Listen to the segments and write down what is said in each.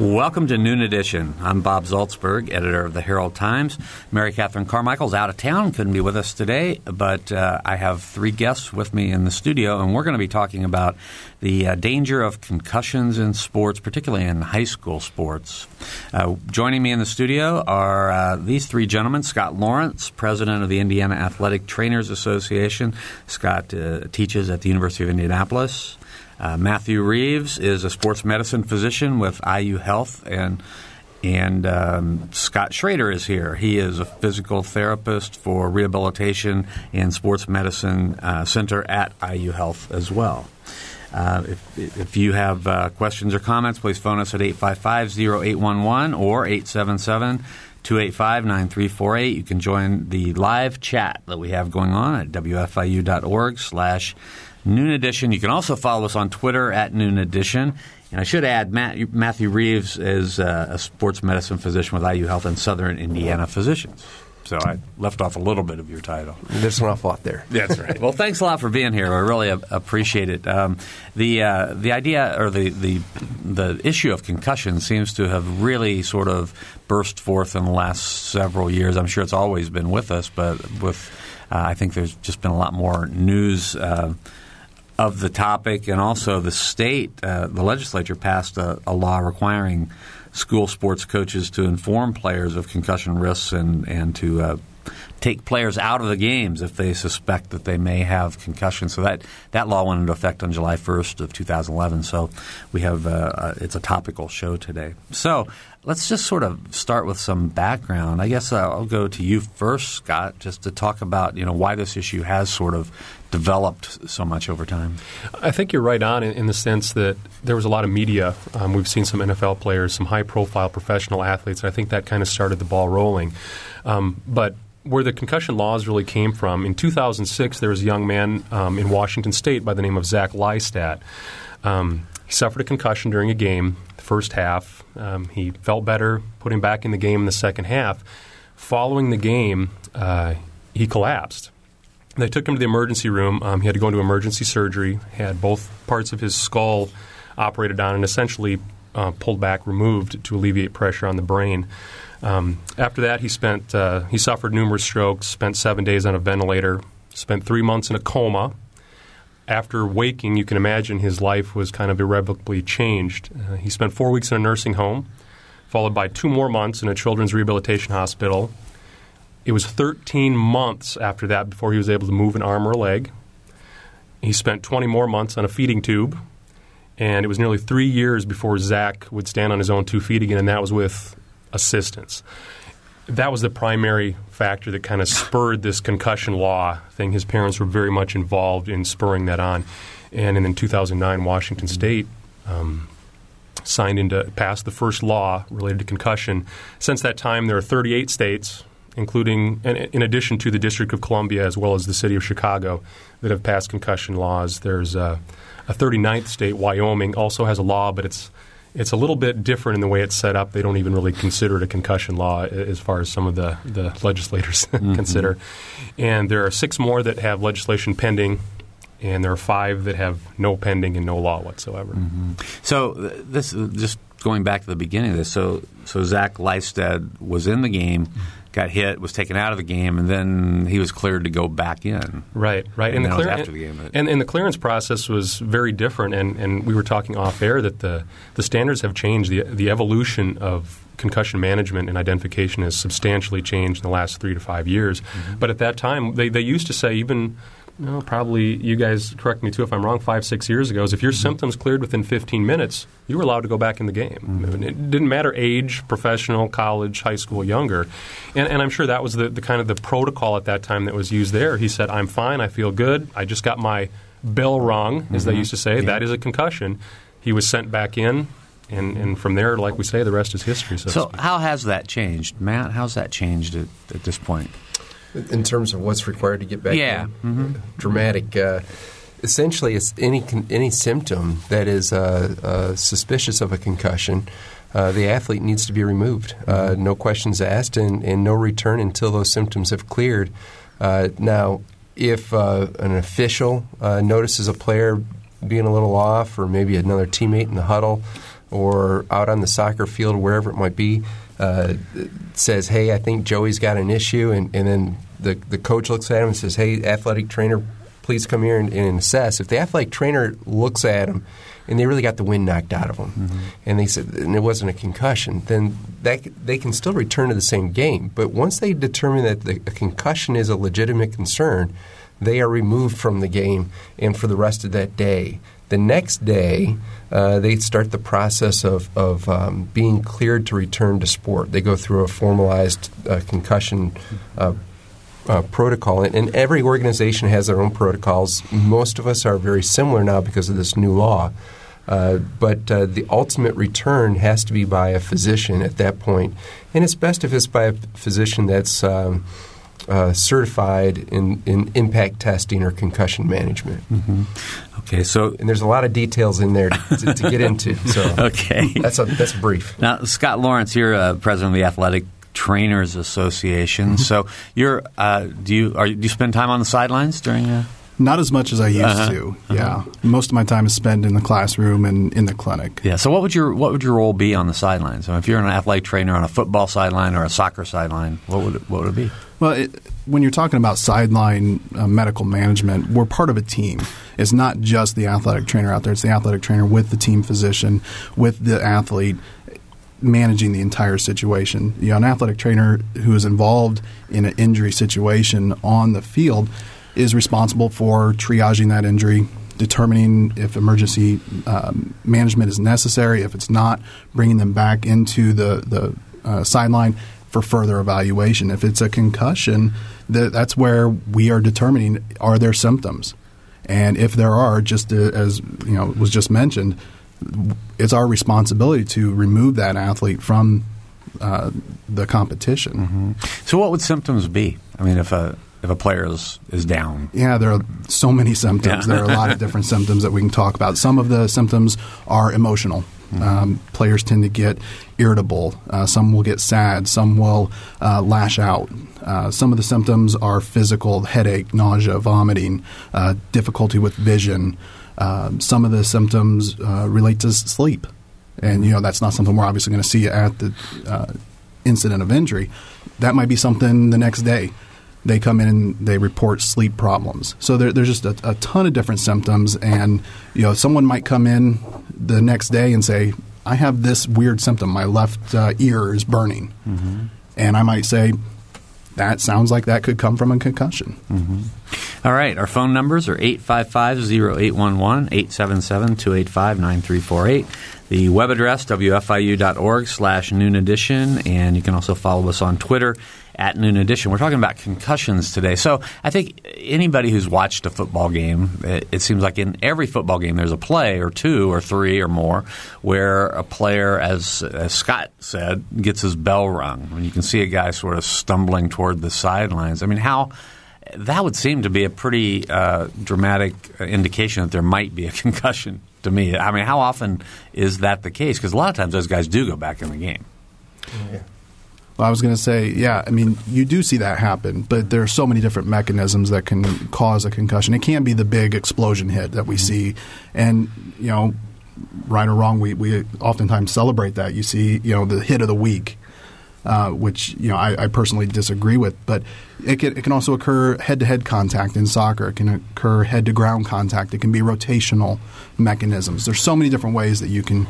Welcome to Noon Edition. I'm Bob Zaltsberg, editor of the Herald Times. Mary Catherine Carmichael's out of town, couldn't be with us today, but uh, I have three guests with me in the studio, and we're going to be talking about the uh, danger of concussions in sports, particularly in high school sports. Uh, joining me in the studio are uh, these three gentlemen Scott Lawrence, president of the Indiana Athletic Trainers Association. Scott uh, teaches at the University of Indianapolis. Uh, Matthew Reeves is a sports medicine physician with IU Health, and and um, Scott Schrader is here. He is a physical therapist for rehabilitation and sports medicine uh, center at IU Health as well. Uh, if, if you have uh, questions or comments, please phone us at 855-0811 or 877 285 9348. You can join the live chat that we have going on at wfiu.org slash Noon Edition. You can also follow us on Twitter at Noon Edition. And I should add, Matt, Matthew Reeves is uh, a sports medicine physician with IU Health and Southern Indiana Physicians. So I left off a little bit of your title. There's an awful lot there. That's right. well, thanks a lot for being here. I really appreciate it. Um, the uh, the idea or the, the the issue of concussion seems to have really sort of burst forth in the last several years. I'm sure it's always been with us, but with uh, I think there's just been a lot more news. Uh, of the topic, and also the state, uh, the legislature passed a, a, law requiring school sports coaches to inform players of concussion risks and and to uh, take players out of the games if they suspect that they may have concussion. So that that law went into effect on July 1st of 2011. So we have uh, uh, it's a topical show today. So let's just sort of start with some background. I guess uh, I'll go to you first, Scott, just to talk about you know why this issue has sort of developed so much over time? I think you're right on in, in the sense that there was a lot of media. Um, we've seen some NFL players, some high profile professional athletes, and I think that kind of started the ball rolling. Um, but where the concussion laws really came from, in 2006, there was a young man um, in Washington State by the name of Zach Lystedt. Um, he suffered a concussion during a game, the first half. Um, he felt better, put him back in the game in the second half. Following the game, uh, he collapsed they took him to the emergency room. Um, he had to go into emergency surgery. Had both parts of his skull operated on and essentially uh, pulled back, removed to alleviate pressure on the brain. Um, after that, he spent uh, he suffered numerous strokes. Spent seven days on a ventilator. Spent three months in a coma. After waking, you can imagine his life was kind of irrevocably changed. Uh, he spent four weeks in a nursing home, followed by two more months in a children's rehabilitation hospital, it was 13 months after that before he was able to move an arm or a leg. He spent 20 more months on a feeding tube, and it was nearly three years before Zach would stand on his own two feet again, and that was with assistance. That was the primary factor that kind of spurred this concussion law thing. His parents were very much involved in spurring that on. And in 2009, Washington State um, signed into passed the first law related to concussion. Since that time, there are 38 states including in addition to the District of Columbia as well as the city of Chicago, that have passed concussion laws. There's a, a 39th state, Wyoming, also has a law, but it's it's a little bit different in the way it's set up. They don't even really consider it a concussion law as far as some of the, the legislators mm-hmm. consider. And there are six more that have legislation pending and there are five that have no pending and no law whatsoever. Mm-hmm. So this just going back to the beginning of this. So so Zach Lystedt was in the game. Got hit, was taken out of the game, and then he was cleared to go back in. Right, right. And, and the clear- after the game. And, and, the clearance process was very different. And, and we were talking off air that the, the standards have changed. The, the evolution of concussion management and identification has substantially changed in the last three to five years. Mm-hmm. But at that time, they, they used to say even – no, probably you guys correct me too if I'm wrong. Five, six years ago, is if your mm-hmm. symptoms cleared within 15 minutes, you were allowed to go back in the game. Mm-hmm. It didn't matter age, professional, college, high school, younger, and, and I'm sure that was the, the, kind of the protocol at that time that was used there. He said, "I'm fine. I feel good. I just got my bell rung, as mm-hmm. they used to say. Yeah. That is a concussion." He was sent back in. And, and from there, like we say, the rest is history. So, so how has that changed, Matt? How's that changed at, at this point? In terms of what's required to get back Yeah. in, dramatic. Uh, essentially, it's any any symptom that is uh, uh, suspicious of a concussion. Uh, the athlete needs to be removed. Uh, no questions asked, and, and no return until those symptoms have cleared. Uh, now, if uh, an official uh, notices a player being a little off, or maybe another teammate in the huddle, or out on the soccer field, wherever it might be, uh, says, "Hey, I think Joey's got an issue," and, and then the the coach looks at him and says, "Hey, athletic trainer, please come here and, and assess." If the athletic trainer looks at him and they really got the wind knocked out of them, and they said and it wasn't a concussion, then that they can still return to the same game. But once they determine that the, a concussion is a legitimate concern, they are removed from the game and for the rest of that day. The next day, uh, they start the process of, of um, being cleared to return to sport. They go through a formalized uh, concussion uh, uh, protocol, and, and every organization has their own protocols. Most of us are very similar now because of this new law. Uh, but uh, the ultimate return has to be by a physician at that point, and it's best if it's by a physician that's um, uh, certified in, in impact testing or concussion management. Okay, so And there's a lot of details in there to, to, get into. So okay. that's a that's brief. Now, Scott Lawrence, you're uh, president of the Athletic Trainers Association. So, you're uh, do you are, do you spend time on the sidelines during? Uh, Not as much as I used Uh-huh. to. Yeah, most of my time is spent in the classroom and in the clinic. yeah. So, what would your what would your role be on the sidelines? So if you're an athletic trainer on a football sideline or a soccer sideline, what would it, what would it be? Well, it, when you're talking about sideline uh, medical management, we're part of a team. It's not just the athletic trainer out there; it's the athletic trainer with the team physician, with the athlete, managing the entire situation. You know, an athletic trainer who is involved in an injury situation on the field is responsible for triaging that injury, determining if emergency um, management is necessary. If it's not, bringing them back into the the uh, sideline for further evaluation. If it's a concussion, th- that's where we are determining are there symptoms, and if there are, just as you know was just mentioned, it's our responsibility to remove that athlete from uh, the competition. So, what would symptoms be? I mean, if a if a player is is down, Yeah, there are so many symptoms. Yeah. There are a lot of different symptoms that we can talk about. Some of the symptoms are emotional. Um, players tend to get irritable. Uh, some will get sad. Some will uh, lash out. Uh, some of the symptoms are physical headache, nausea, vomiting, uh, difficulty with vision. Um, some of the symptoms uh, relate to sleep. And, you know, that's not something we're obviously going to see at the uh, incident of injury. That might be something the next day they come in and they report sleep problems. So there, there's just a, a ton of different symptoms, and you know, someone might come in the next day and say, "I have this weird symptom. My left uh, ear is burning," and I might say, "That sounds like that could come from a concussion." All right. Our phone numbers are 855-0811, 877-285-9348. The web address, wfiu.org slash noon edition. And you can also follow us on Twitter at noon edition. We're talking about concussions today. So I think anybody who's watched a football game, it, it seems like in every football game there's a play or two or three or more where a player, as, as Scott said, gets his bell rung. And you can see a guy sort of stumbling toward the sidelines. I mean, how that would seem to be a pretty uh, dramatic uh, indication that there might be a concussion to me. I mean, how often is that the case? Because a lot of times those guys do go back in the game. Well, I was going to say, yeah, I mean, you do see that happen, but there are so many different mechanisms that can cause a concussion. It can't be the big explosion hit that we see. And, you know, right or wrong, we, we oftentimes celebrate that. You see, you know, the hit of the week, uh, which, you know, I, I personally disagree with. But it can, it can also occur head to head contact in soccer, it can occur head to ground contact, it can be rotational mechanisms. There's so many different ways that you can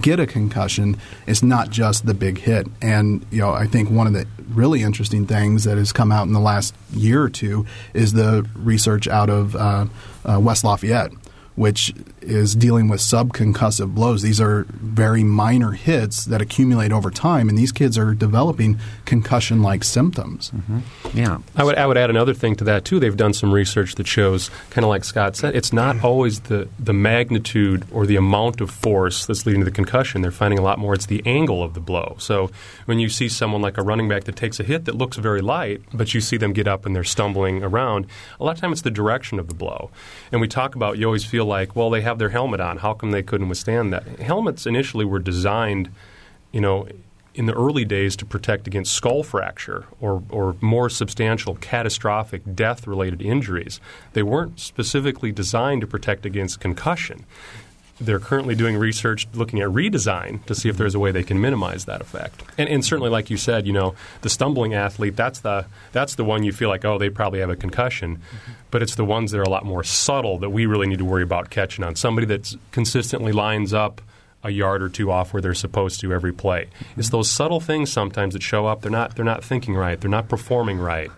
get a concussion, it's not just the big hit. And you know, I think one of the really interesting things that has come out in the last year or two is the research out of uh, uh, West Lafayette, which is dealing with subconcussive blows. These are very minor hits that accumulate over time, and these kids are developing concussion like symptoms. Mm-hmm. Yeah. I would, I would add another thing to that, too. They've done some research that shows, kind of like Scott said, it's not always the, the magnitude or the amount of force that's leading to the concussion. They're finding a lot more it's the angle of the blow. So when you see someone like a running back that takes a hit that looks very light, but you see them get up and they're stumbling around, a lot of time it's the direction of the blow. And we talk about, you always feel like, well, they have their helmet on. How come they couldn't withstand that? Helmets initially were designed, you know, in the early days to protect against skull fracture or, or more substantial catastrophic death related injuries. They weren't specifically designed to protect against concussion. They're currently doing research looking at redesign to see if there's a way they can minimize that effect. And, and certainly, like you said, you know, the stumbling athlete, that's the, that's the one you feel like, oh, they probably have a concussion. Mm-hmm. But it's the ones that are a lot more subtle that we really need to worry about catching on. Somebody that consistently lines up a yard or two off where they're supposed to every play. Mm-hmm. It's those subtle things sometimes that show up. They're not they're not thinking right. They're not performing right.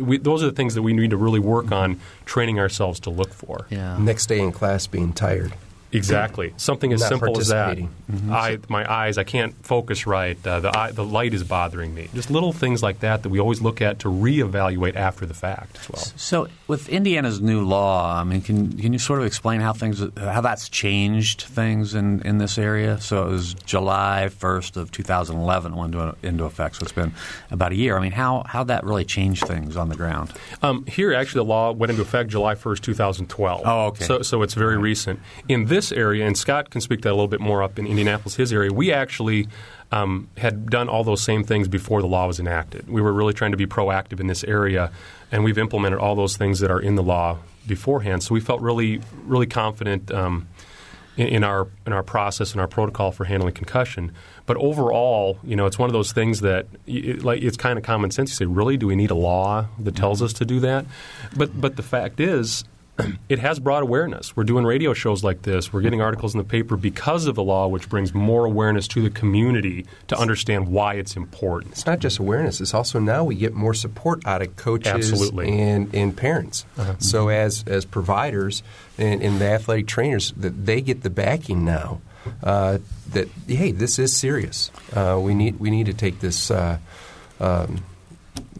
We, those are the things that we need to really work on training ourselves to look for. Yeah. Next day in class, being tired. Exactly. Something as simple as that. Mm-hmm. I, my eyes, I can't focus right. Uh, the, eye, the light is bothering me. Just little things like that that we always look at to reevaluate after the fact as well. So, with Indiana's new law, I mean, can can you sort of explain how things how that's changed things in, in this area? So it was July first of 2011 went into, into effect. So it's been about a year. I mean, how how that really changed things on the ground? Um, here, actually, the law went into effect July 1st, 2012. Oh, okay. So so it's very right. recent. In this this area, and Scott can speak to that a little bit more up in Indianapolis, his area, we actually um, had done all those same things before the law was enacted. We were really trying to be proactive in this area, and we've implemented all those things that are in the law beforehand. So we felt really, really confident um, in, in, our in our process and our protocol for handling concussion. But overall, you know, it's one of those things that it, like it's kind of common sense. You say, really, do we need a law that tells mm-hmm. us to do that? But but the fact is, it has brought awareness. We're doing radio shows like this. We're getting articles in the paper because of the law, which brings more awareness to the community to understand why it's important. It's not just awareness. It's also now we get more support out of coaches Absolutely. and, and parents. Uh-huh. So as as providers and, and the athletic trainers, that they get the backing now. Uh, that hey, this is serious. Uh, we need we need to take this. Uh, um,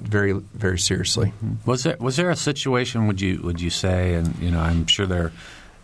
very very seriously. Was there was there a situation? Would you would you say? And you know, I'm sure there.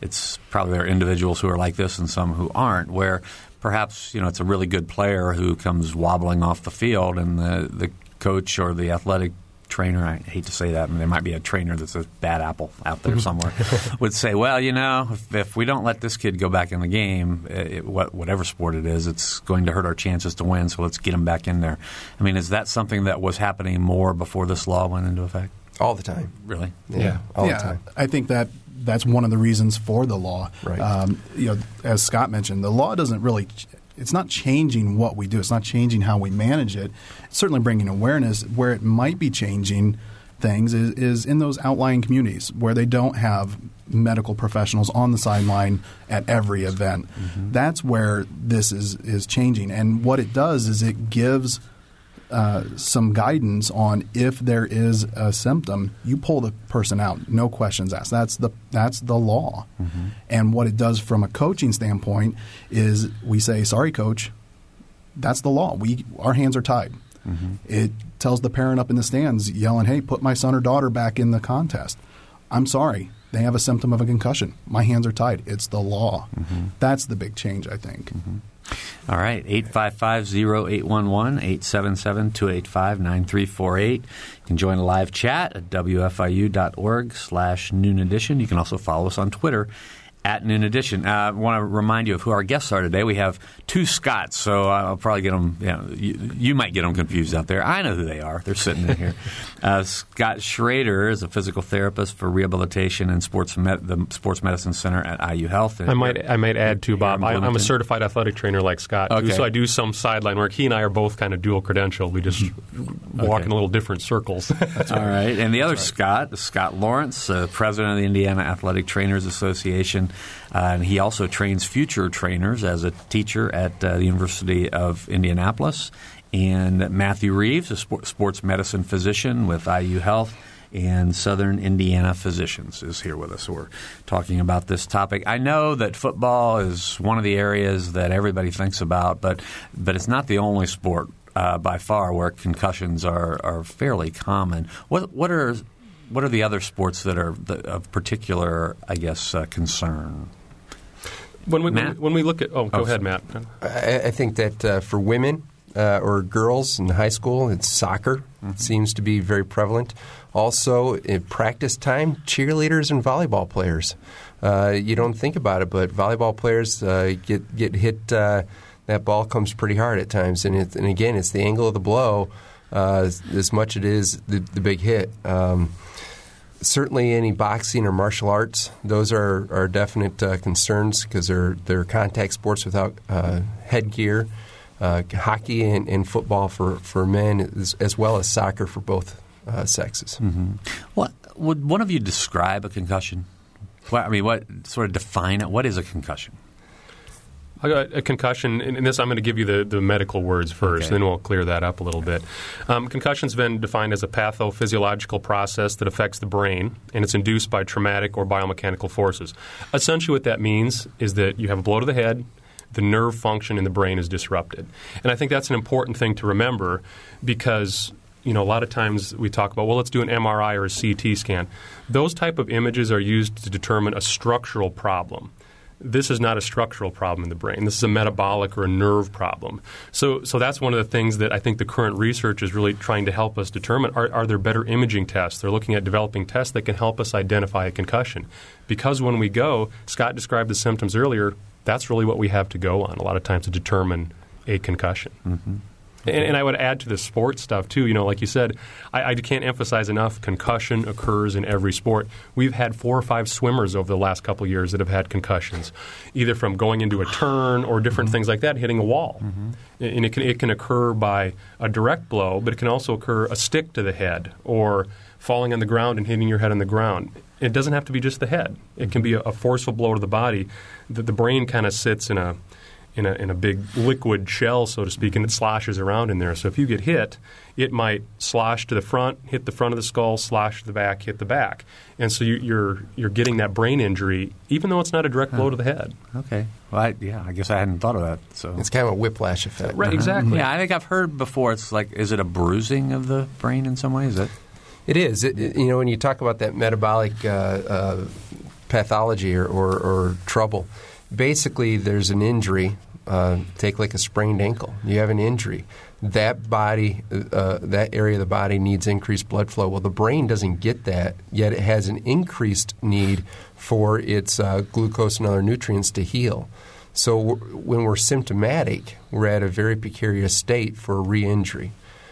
It's probably there are individuals who are like this and some who aren't. Where perhaps you know it's a really good player who comes wobbling off the field, and the the coach or the athletic trainer, I hate to say that, I mean, there might be a trainer that's a bad apple out there somewhere, would say, well, you know, if, if, we don't let this kid go back in the game, it, whatever sport it is, it's going to hurt our chances to win, so let's get him back in there. I mean, is that something that was happening more before this law went into effect? All the time. Really? Yeah, yeah. all yeah, the time. I think that that's one of the reasons for the law. Right. Um, you know, as Scott mentioned, the law doesn't really it's not changing what we do. It's not changing how we manage it. It's certainly bringing awareness. Where it might be changing things is, is in those outlying communities where they don't have medical professionals on the sideline at every event. Mm-hmm. That's where this is is changing. And what it does is it gives – uh, some guidance on if there is a symptom, you pull the person out, no questions asked. That's the that's the law. Mm-hmm. And what it does from a coaching standpoint is we say, "Sorry, coach, that's the law. We our hands are tied." Mm-hmm. It tells the parent up in the stands yelling, "Hey, put my son or daughter back in the contest." I'm sorry. They have a symptom of a concussion. My hands are tied. It's the law. Mm-hmm. That's the big change, I think. All right, 855-0811, 877-285-9348. You can join a live chat at wfiu.org slash noon edition. You can also follow us on Twitter at Noon Edition. Uh, I want to remind you of who our guests are today. We have two Scotts, so I'll probably get them. You, know, you, you, might get them confused out there. I know who they are. They're sitting in here. Uh, Scott Schrader is a physical therapist for rehabilitation and sports med- the Sports Medicine Center at IU Health. I might I might add too, Bob. I, am a certified athletic trainer like Scott, okay. so I do some sideline work. He and I are both kind of dual credential. We just walk okay. in a little different circles. All right, and the other right. Scott, Scott Lawrence, uh, president of the Indiana Athletic Trainers Association. Uh, and he also trains future trainers as a teacher at uh, the University of Indianapolis. And Matthew Reeves, a sport, sports medicine physician with IU Health. and Southern Indiana Physicians is here with us. We're talking about this topic. I know that football is one of the areas that everybody thinks about, but but it's not the only sport uh, by far where concussions are, are fairly common. What what are what are the other sports that are the, of particular, I guess, uh, concern? When we, Matt? when we look at, oh, go Oh, ahead, Matt. I, I think that uh, for women uh, or girls in high school, it's soccer. It seems to be very prevalent. Also, in practice time, cheerleaders and volleyball players. Uh, you don't think about it, but volleyball players uh, get get hit. Uh, that ball comes pretty hard at times, and it, and again, it's the angle of the blow uh, as, as much it is the, the big hit. Um, certainly any boxing or martial arts, those are, are definite uh, concerns because they're, they're contact sports without uh, headgear. Uh, hockey and, and football for, for men, as, as well as soccer for both uh, sexes. What would one of you describe a concussion? What, I mean, what sort of define it? What is a concussion? I got a concussion, and this I'm going to give you the, the medical words first, Okay. then we'll clear that up a little bit. Um, concussion's been defined as a pathophysiological process that affects the brain, and it's induced by traumatic or biomechanical forces. Essentially, what that means is that you have a blow to the head, the nerve function in the brain is disrupted. And I think that's an important thing to remember because you know a lot of times we talk about well let's do an MRI or a CT scan. Those type of images are used to determine a structural problem this is not a structural problem in the brain. This is a metabolic or a nerve problem. So, so that's one of the things that I think the current research is really trying to help us determine. Are, are there better imaging tests? They're looking at developing tests that can help us identify a concussion. Because when we go, Scott described the symptoms earlier, that's really what we have to go on a lot of times to determine a concussion. Mm-hmm. And, and I would add to the sports stuff too. You know, like you said, I, I can't emphasize enough. Concussion occurs in every sport. We've had four or five swimmers over the last couple of years that have had concussions, either from going into a turn or different mm-hmm. things like that, hitting a wall. Mm-hmm. And it can it can occur by a direct blow, but it can also occur a stick to the head or falling on the ground and hitting your head on the ground. It doesn't have to be just the head. It can be a, a forceful blow to the body. The, the brain kind of sits in a in a, in a big liquid shell, so to speak, and it sloshes around in there. So if you get hit, it might slosh to the front, hit the front of the skull, slosh to the back, hit the back. And so you, you're, you're getting that brain injury, even though it's not a direct blow to the head. Okay. Well, I, yeah, I guess I hadn't thought of that. So It's kind of a whiplash effect. Right, exactly. Yeah, I think I've heard before. It's like, is it a bruising of the brain in some way? Is it? It is. It, it- you know, when you talk about that metabolic uh, uh, pathology or, or, or trouble, basically there's an injury. Uh, take like a sprained ankle. You have an injury. That body, uh, that area of the body needs increased blood flow. Well, the brain doesn't get that, yet it has an increased need for its uh, glucose and other nutrients to heal. So when we're symptomatic, we're at a very precarious state for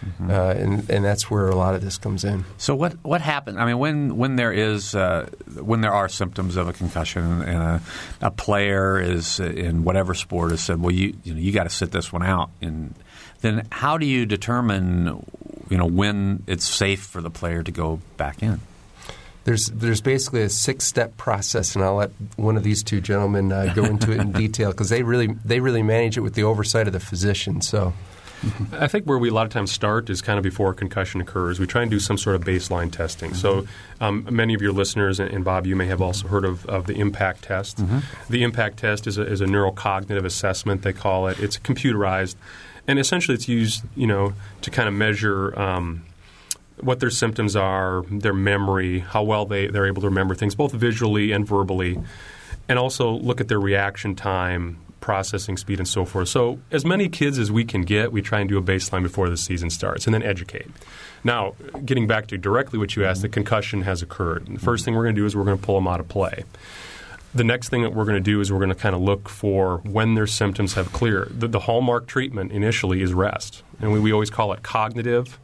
re-injury. Uh, and, and that's where a lot of this comes in. So what what happened? I mean, when when there is uh, when there are symptoms of a concussion and a, a player is in whatever sport has said, well, you you know you got to sit this one out, and then how do you determine you know when it's safe for the player to go back in? There's there's basically a six step process, and I'll let one of these two gentlemen uh, go into it in detail because they really they really manage it with the oversight of the physician. So I think where we a lot of times start is kind of before a concussion occurs. We try and do some sort of baseline testing. So um, many of your listeners, and, and Bob, you may have also heard of, of the impact test. The impact test is a, is a neurocognitive assessment, they call it. It's computerized. And essentially it's used, you know, to kind of measure um, what their symptoms are, their memory, how well they, they're able to remember things, both visually and verbally, and also look at their reaction time, processing speed, and so forth. So, as many kids as we can get, we try and do a baseline before the season starts and then educate. Now, getting back to directly what you asked, the concussion has occurred. The first thing we're going to do is we're going to pull them out of play. The next thing that we're going to do is we're going to kind of look for when their symptoms have cleared. The, the hallmark treatment initially is rest, and we, we always call it cognitive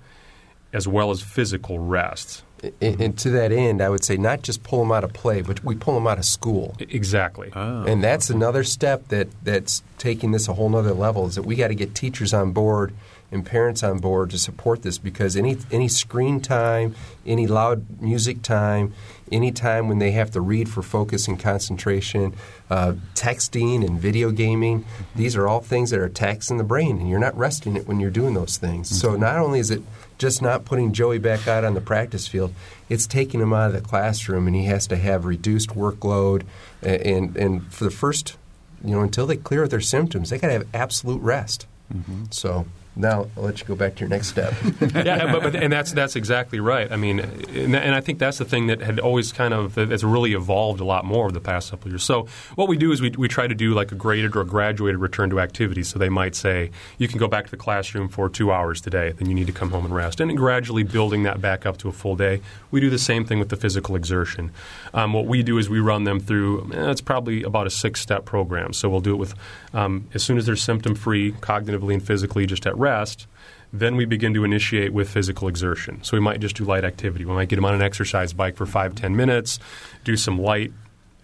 as well as physical rest. And, and to that end, I would say not just pull them out of play, but we pull them out of school. I- Exactly. and that's another step that, that's taking this a whole nother level is that we got to get teachers on board and parents on board to support this because any any screen time, any loud music time, any time when they have to read for focus and concentration, uh, texting and video gaming, these are all things that are taxing the brain, and you're not resting it when you're doing those things. So not only is it just not putting Joey back out on the practice field. It's taking him out of the classroom, and he has to have reduced workload. And and, for the first, you know, until they clear their symptoms, they got to have absolute rest. Mm-hmm. So now I'll let you go back to your next step. yeah, but, but, and that's that's exactly right. I mean, and, and, I think that's the thing that had always kind of that's really evolved a lot more over the past couple years. So what we do is we, we try to do like a graded or a graduated return to activity. So they might say you can go back to the classroom for two hours today, then you need to come home and rest, and gradually building that back up to a full day. We do the same thing with the physical exertion. Um, what we do is we run them through. Eh, it's probably about a six step program. So we'll do it with um, as soon as they're symptom free, cognitively and physically, just at rest, then we begin to initiate with physical exertion. So we might just do light activity. We might get them on an exercise bike for five, ten minutes, do some light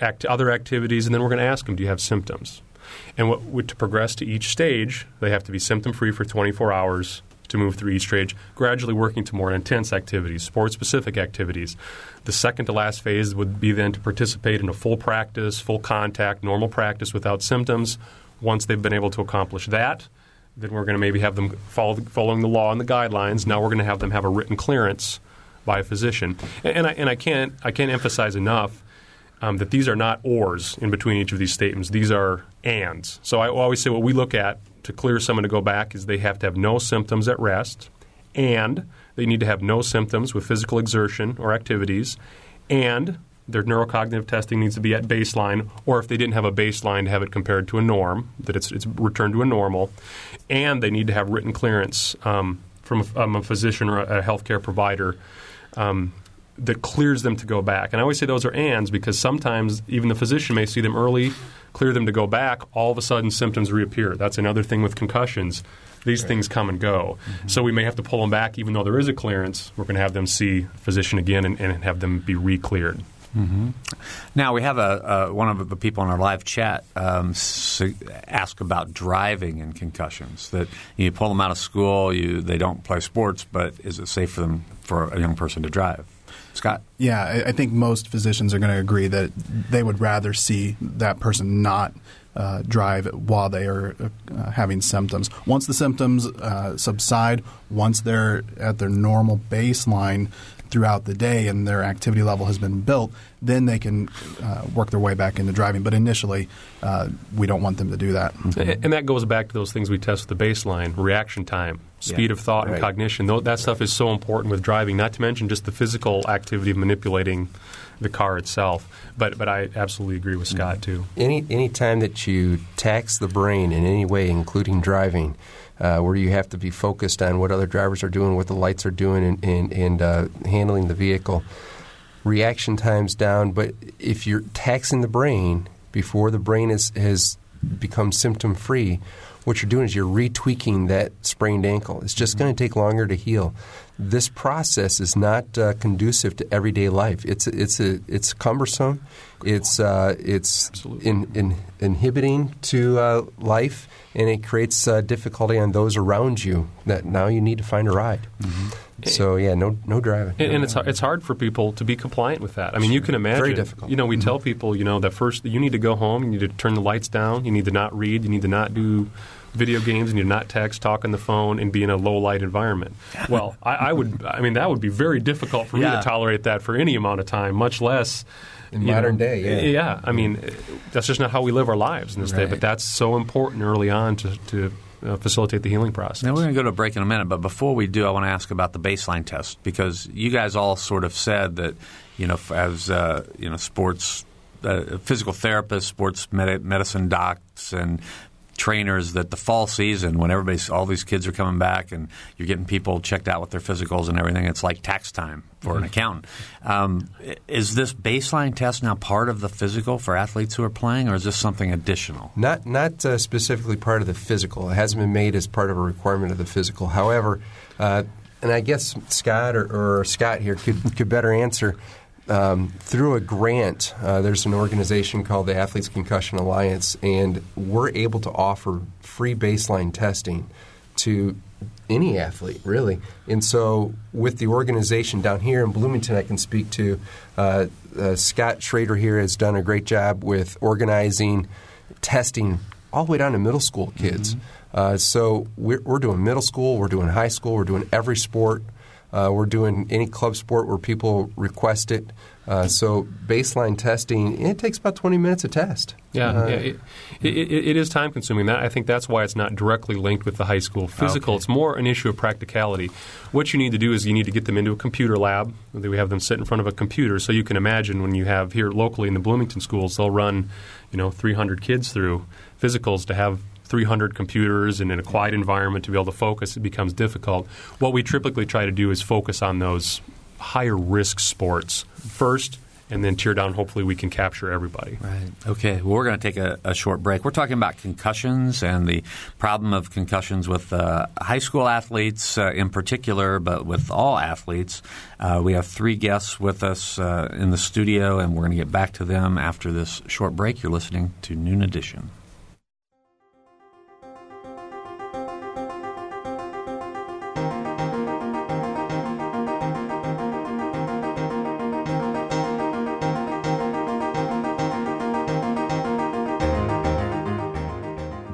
act- other activities, and then we're going to ask them, do you have symptoms? And what, to progress to each stage, they have to be symptom free for 24 hours to move through each stage, gradually working to more intense activities, sport specific activities. The second to last phase would be then to participate in a full practice, full contact, normal practice without symptoms. Once they've been able to accomplish that, then we're going to maybe have them follow the, following the law and the guidelines. Now we're going to have them have a written clearance by a physician. And, and I, and I can't I can't emphasize enough um, that these are not ors in between each of these statements. These are ands. So I always say what we look at to clear someone to go back is they have to have no symptoms at rest, and they need to have no symptoms with physical exertion or activities, and their neurocognitive testing needs to be at baseline, or if they didn't have a baseline, to have it compared to a norm, that it's, it's returned to a normal. And they need to have written clearance um, from a, um, a, physician or a, healthcare provider um, that clears them to go back. And I always say those are ands because sometimes even the physician may see them early, clear them to go back, all of a sudden symptoms reappear. That's another thing with concussions. These right. things come and go. Mm-hmm. So we may have to pull them back even though there is a clearance. We're going to have them see a physician again and, and have them be re-cleared. Mm-hmm. Now we have a, one of the people in our live chat um, ask about driving and concussions. That you pull them out of school, you they don't play sports, but is it safe for them for a young person to drive? Scott? Yeah, I think most physicians are going to agree that they would rather see that person not uh, drive while they are uh, having symptoms. Once the symptoms uh, subside, once they're at their normal baseline, throughout the day and their activity level has been built, then they can uh, work their way back into driving. But initially, uh, we don't want them to do that. Mm-hmm. And that goes back to those things we test with the baseline reaction time, speed yeah. of thought, right. and cognition. That stuff is so important with driving, not to mention just the physical activity of manipulating the car itself. But but I absolutely agree with Scott mm-hmm. too. Any any time that you tax the brain in any way, including driving, uh, where you have to be focused on what other drivers are doing, what the lights are doing, and, and, and uh, handling the vehicle. Reaction times down, but if you're taxing the brain before the brain is, has become symptom free, what you're doing is you're retweaking that sprained ankle. It's just mm-hmm. going to take longer to heal. This process is not uh, conducive to everyday life. It's it's a, it's cumbersome. It's uh, it's in, in, inhibiting to uh, life and it creates uh, difficulty on those around you that now you need to find a ride. Mm-hmm. So yeah, no no driving. And, and, it's it's hard for people to be compliant with that. I mean, you can imagine. Very difficult. You know, we mm-hmm. tell people, you know, that first you need to go home, you need to turn the lights down, you need to not read, you need to not do video games and you're not text, talk on the phone, and be in a low light environment. Well, I, I, would. I mean, that would be very difficult for yeah. me to tolerate that for any amount of time, much less in modern know, day. Yeah, yeah. I mean, that's just not how we live our lives in this right. day. But that's so important early on to. to uh, facilitate the healing process. Now we're going to go to a break in a minute, but before we do, I want to ask about the baseline test because you guys all sort of said that, you know, as uh, you know, sports uh, physical therapists, sports med- medicine docs, and trainers that the fall season, when everybody's all these kids are coming back and you're getting people checked out with their physicals and everything, it's like tax time for mm-hmm. an accountant. Um, is this baseline test now part of the physical for athletes who are playing, or is this something additional? Not not uh, specifically part of the physical. It hasn't been made as part of a requirement of the physical. However. Uh, and I guess Scott or, or Scott here could, could better answer um, through a grant, uh, there's an organization called the Athletes Concussion Alliance, and we're able to offer free baseline testing to any athlete, really. And so, with the organization down here in Bloomington, I can speak to uh, uh, Scott Schrader here has done a great job with organizing testing all the way down to middle school kids. Mm-hmm. Uh, so, we're, we're doing middle school, we're doing high school, we're doing every sport Uh, we're doing any club sport where people request it. Uh, so baseline testing, it takes about 20 minutes a test. Yeah, Uh, yeah it, it, it is time consuming. That I think that's why it's not directly linked with the high school physical. Okay. It's more an issue of practicality. What you need to do is you need to get them into a computer lab. We have them sit in front of a computer, so you can imagine when you have here locally in the Bloomington schools, they'll run, you know, 300 kids through physicals to have 300 computers and in a quiet environment to be able to focus, it becomes difficult. What we typically try to do is focus on those higher risk sports first, and then tear down. Hopefully, we can capture everybody. Right. Okay. Well, we're going to take a, a short break. We're talking about concussions and the problem of concussions with uh, high school athletes uh, in particular, but with all athletes. Uh, we have three guests with us uh, in the studio, and we're going to get back to them after this short break. You're listening to Noon Edition.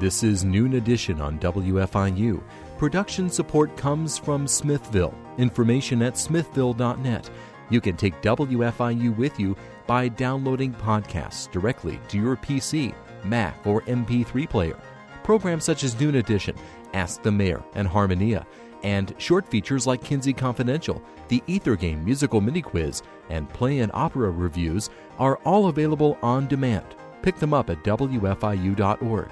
This is Noon Edition on WFIU. Production support comes from Smithville. Information at smithville.net. You can take WFIU with you by downloading podcasts directly to your PC, Mac, or MP3 player. Programs such as Noon Edition, Ask the Mayor, and Harmonia, and short features like Kinsey Confidential, the Ether Game musical mini quiz, and play and opera reviews are all available on demand. Pick them up at WFIU.org.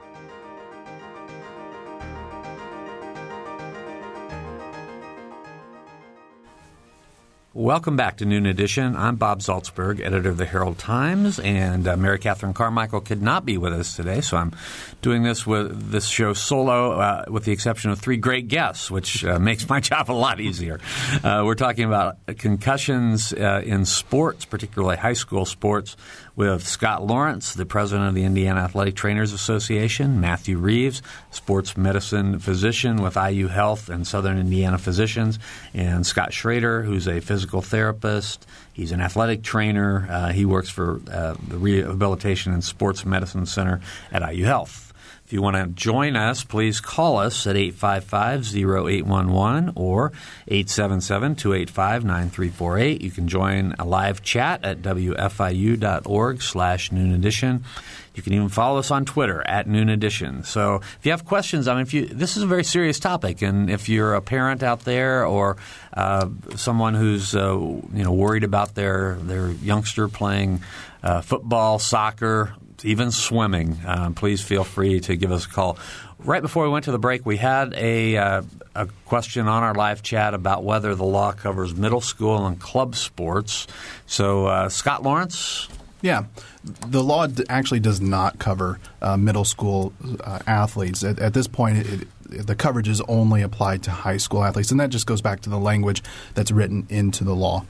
Welcome back to Noon Edition. I'm Bob Zaltsberg, editor of the Herald Times, and uh, Mary Catherine Carmichael could not be with us today, so I'm doing this with this show solo, uh, with the exception of three great guests, which uh, makes my job a lot easier. Uh, we're talking about concussions uh, in sports, particularly high school sports, with Scott Lawrence, the president of the Indiana Athletic Trainers Association, Matthew Reeves, sports medicine physician with IU Health and Southern Indiana Physicians, and Scott Schrader, who's a physical therapist. He's an athletic trainer. Uh, he works for uh, the Rehabilitation and Sports Medicine Center at IU Health. If you want to join us, please call us at 855-0811 or 877-285-9348. You can join a live chat at wfiu.org slash noon edition. You can even follow us on Twitter at Noon Edition. So if you have questions, I mean, if you this is a very serious topic, and if you're a parent out there or uh, someone who's uh, you know worried about their their youngster playing uh, football, soccer, even swimming, uh, please feel free to give us a call. Right before we went to the break, we had a, uh, a question on our live chat about whether the law covers middle school and club sports. So, uh, Scott Lawrence, Yeah, the law actually does not cover uh, middle school uh, athletes. At, at this point, it, it, the coverage is only applied to high school athletes, and that just goes back to the language that's written into the law.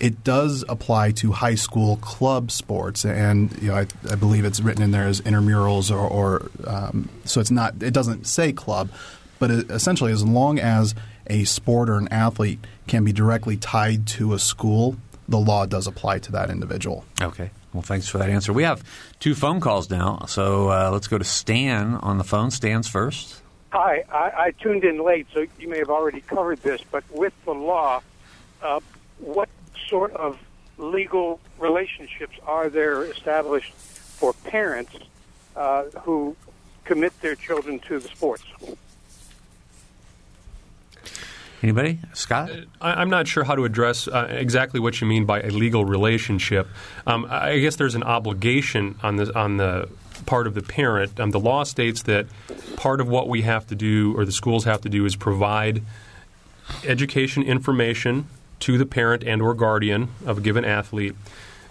It does apply to high school club sports, and you know, I, I believe it's written in there as intramurals, or, or um, so it's not. It doesn't say club, but it, essentially, as long as a sport or an athlete can be directly tied to a school, the law does apply to that individual. Okay. Well, thanks for that answer. We have two phone calls now, so uh, let's go to Stan on the phone. Stan's first. Hi, I, I tuned in late, so you may have already covered this, but with the law, uh, what sort of legal relationships are there established for parents uh, who commit their children to the sports? Anybody? Scott? I, I'm not sure how to address uh, exactly what you mean by a legal relationship. Um, I guess there's an obligation on the on the part of the parent. Um, the law states that part of what we have to do, or the schools have to do, is provide education information to the parent and or guardian of a given athlete.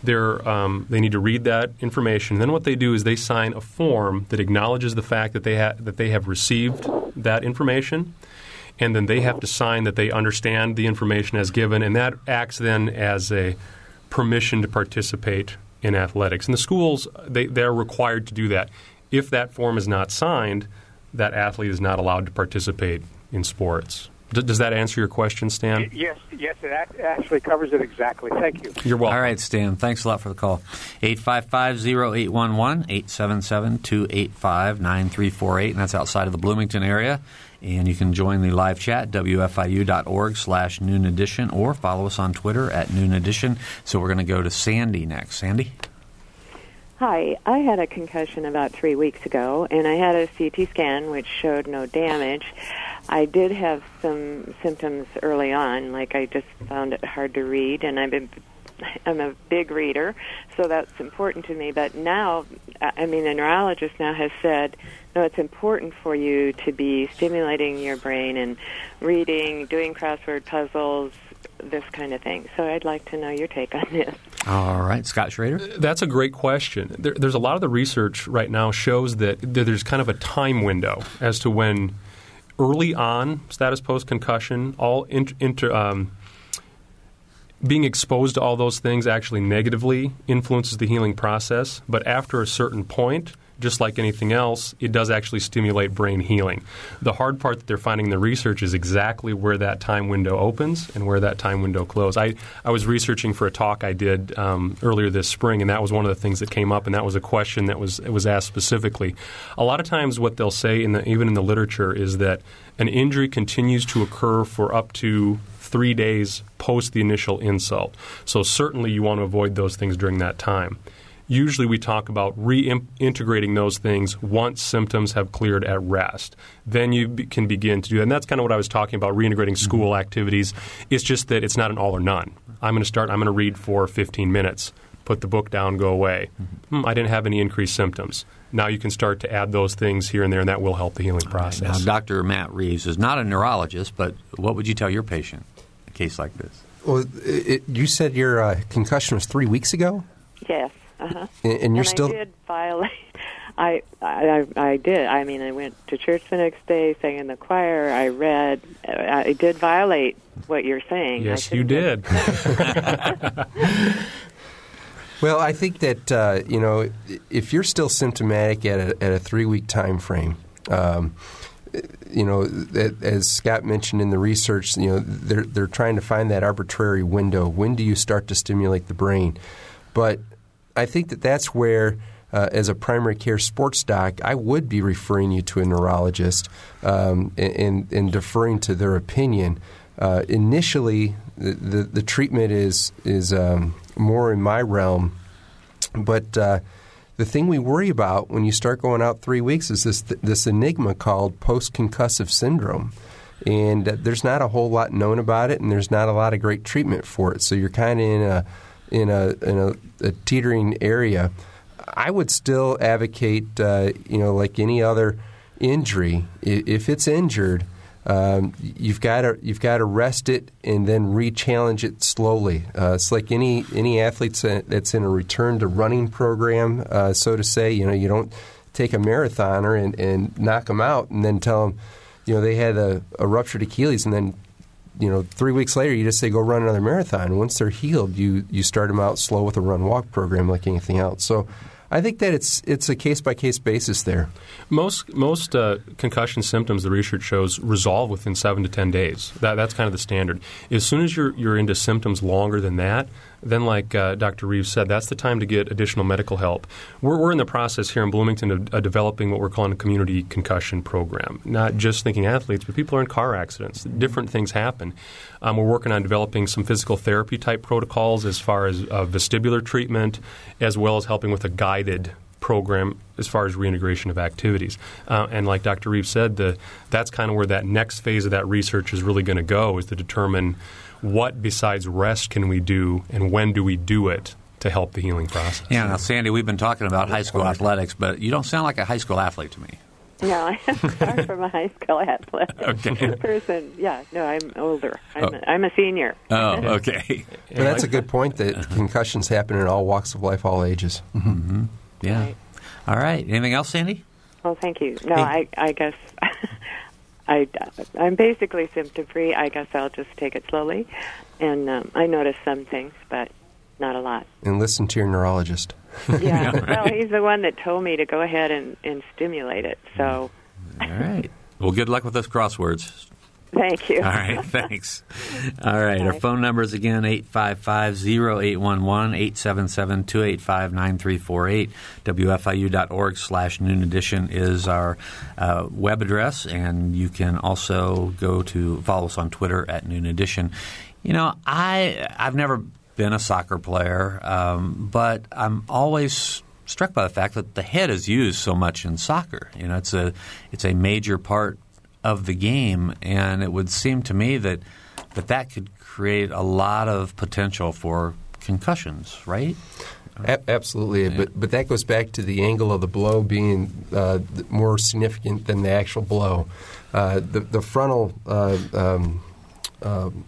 Um, they need to read that information. Then what they do is they sign a form that acknowledges the fact that they ha- that they have received that information and then they have to sign that they understand the information as given, and that acts then as a permission to participate in athletics. And the schools, they, they're required to do that. If that form is not signed, that athlete is not allowed to participate in sports. D- does that answer your question, Stan? Yes, yes, it ac- actually covers it exactly. Thank you. You're welcome. All right, Stan. Thanks a lot for the call. 855-0811, 877-285-9348, and that's outside of the Bloomington area. And you can join the live chat, wfiu.org slash noon edition, or follow us on Twitter at noon edition. So we're going to go to Sandy next. Sandy? Hi, I had a concussion about three weeks ago, and I had a CT scan which showed no damage. I did have some symptoms early on, like I just found it hard to read, and I've been I'm a big reader, so that's important to me. But now, I mean, the neurologist now has said, no, it's important for you to be stimulating your brain and reading, doing crossword puzzles, this kind of thing. So I'd like to know your take on this. All right, Scott Schrader. Uh, that's a great question. There, there's a lot of the research right now shows that, that there's kind of a time window as to when early on status post concussion, all inter, inter um, being exposed to all those things actually negatively influences the healing process. But after a certain point, just like anything else, it does actually stimulate brain healing. The hard part that they're finding in the research is exactly where that time window opens and where that time window closes. I, I was researching for a talk I did um, earlier this spring, and that was one of the things that came up, and that was a question that was was asked specifically. A lot of times, what they'll say, in the, even in the literature, is that an injury continues to occur for up to three days post the initial insult. So certainly you want to avoid those things during that time. Usually we talk about reintegrating those things once symptoms have cleared at rest. Then you be, can begin to do that. And that's kind of what I was talking about, reintegrating school activities. It's just that it's not an all or none. I'm going to start, I'm going to read for 15 minutes, put the book down, go away. Hmm, I didn't have any increased symptoms. Now you can start to add those things here and there, and that will help the healing process. Right, now, Dr. Matt Reeves is not a neurologist, but what would you tell your patient in a case like this? Well, it, you said your uh, concussion was three weeks ago? Yes. Uh-huh. And, and you're and still. I did violate. I, I I did. I mean, I went to church the next day, sang in the choir. I read. I did violate what you're saying. Yes, you did. well, I think that uh, you know if you're still symptomatic at a, at a three week time frame. Um, you know, as Scott mentioned in the research, you know, they're they're trying to find that arbitrary window. When do you start to stimulate the brain? But I think that that's where, uh, as a primary care sports doc, I would be referring you to a neurologist um, and, and, deferring to their opinion. Uh, initially, the, the, the, treatment is is um, more in my realm, but uh, the thing we worry about when you start going out three weeks is this this enigma called post concussive syndrome. And there's not a whole lot known about it, and there's not a lot of great treatment for it. So you're kind of in a in a in a, a teetering area, I would still advocate, uh, you know, like any other injury, if it's injured, um, you've got to you've got to rest it and then re-challenge it slowly. Uh, it's like any any athlete that's in a return to running program, uh, so to say. You know, you don't take a marathoner and, and knock them out and then tell them, you know, they had a, a ruptured Achilles and then you know, three weeks later, you just say go run another marathon. Once they're healed, you you start them out slow with a run walk program like anything else. So I think that it's it's a case by case basis there. Most most uh, concussion symptoms, the research shows, resolve within seven to ten days. That, that's kind of the standard. As soon as you're you're into symptoms longer than that, then like uh, Dr. Reeves said, that's the time to get additional medical help. We're, we're in the process here in Bloomington of uh, developing what we're calling a community concussion program. Not just thinking athletes, but people are in car accidents. Different things happen. Um, we're working on developing some physical therapy type protocols as far as uh, vestibular treatment, as well as helping with a guided program as far as reintegration of activities. Uh, and like Dr. Reeves said, the, that's kind of where that next phase of that research is really going to go is to determine what besides rest can we do and when do we do it to help the healing process. Yeah, now, Sandy, we've been talking about high school athletics, but you don't sound like a high school athlete to me. No, I'm far from a high school athlete. okay. person. Yeah, no, I'm older. I'm, oh. a, I'm a senior. Oh, okay. but that's a good point that concussions happen in all walks of life, all ages. Mm-hmm. mm-hmm. Yeah. Right. All right. Anything else, Sandy? Well, thank you. No, hey. I, I guess I, I'm basically symptom free. I guess I'll just take it slowly, and um, I notice some things, but not a lot. And listen to your neurologist. Yeah. well, he's the one that told me to go ahead and, and stimulate it. So. All right. Well, good luck with those crosswords. Thank you. All right, thanks. All right, our phone number is again 855-0811, 877-285-9348. WFIU.org slash noon edition is our uh, web address, and you can also go to follow us on Twitter at noon edition. You know, I, I've never been a soccer player, um, but I'm always struck by the fact that the head is used so much in soccer. You know, it's a it's a major part of the game, and it would seem to me that that that could create a lot of potential for concussions, right? A- absolutely, yeah. but but that goes back to the angle of the blow being uh, more significant than the actual blow. Uh, the the frontal uh, um, um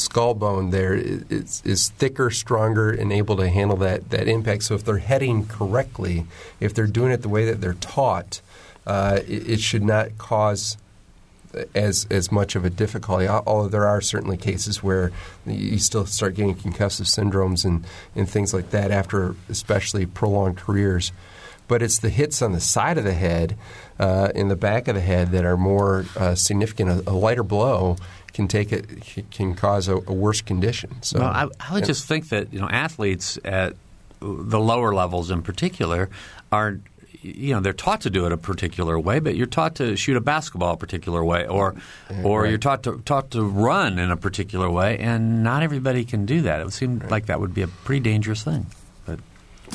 skull bone there is, is thicker, stronger, and able to handle that, that impact. So if they're heading correctly, if they're doing it the way that they're taught, uh, it, it, should not cause as as much of a difficulty. Although there are certainly cases where you still start getting concussive syndromes and, and things like that after especially prolonged careers. But it's the hits on the side of the head, uh, in the back of the head, that are more uh, significant. A, a lighter blow can take it can cause a, a worse condition. So well, I, I, would just think that you know athletes at the lower levels in particular are you know they're taught to do it a particular way, but you're taught to shoot a basketball a particular way, or or right. you're taught to taught to run in a particular way, and not everybody can do that. It would seem right. like that would be a pretty dangerous thing. But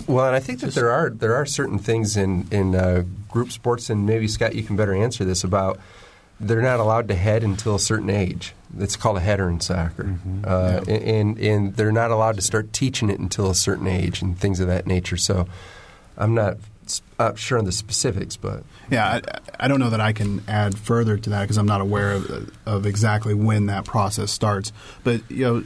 well, and I think that there are there are certain things in in uh, group sports, and maybe Scott, you can better answer this about they're not allowed to head until a certain age. It's called a header in soccer, mm-hmm. uh, yeah. and and they're not allowed to start teaching it until a certain age and things of that nature. So, I'm not uh, sure on the specifics, but yeah, I, I, don't know that I can add further to that because I'm not aware of, of exactly when that process starts. But you know,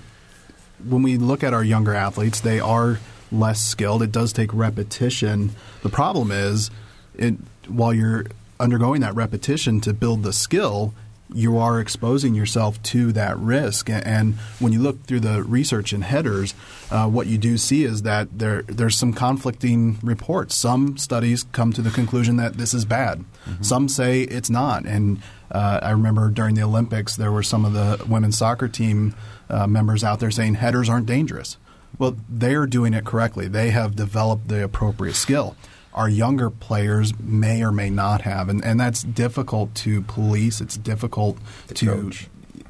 when we look at our younger athletes, they are less skilled. It does take repetition. The problem is, it, while you're undergoing that repetition to build the skill, you are exposing yourself to that risk. And when you look through the research and headers, uh, what you do see is that there there's some conflicting reports. Some studies come to the conclusion that this is bad. Mm-hmm. Some say it's not. And uh, I remember during the Olympics, there were some of the women's soccer team uh, members out there saying headers aren't dangerous. Well, they are doing it correctly. They have developed the appropriate skill our younger players may or may not have, and, and that's difficult to police. It's difficult to to coach,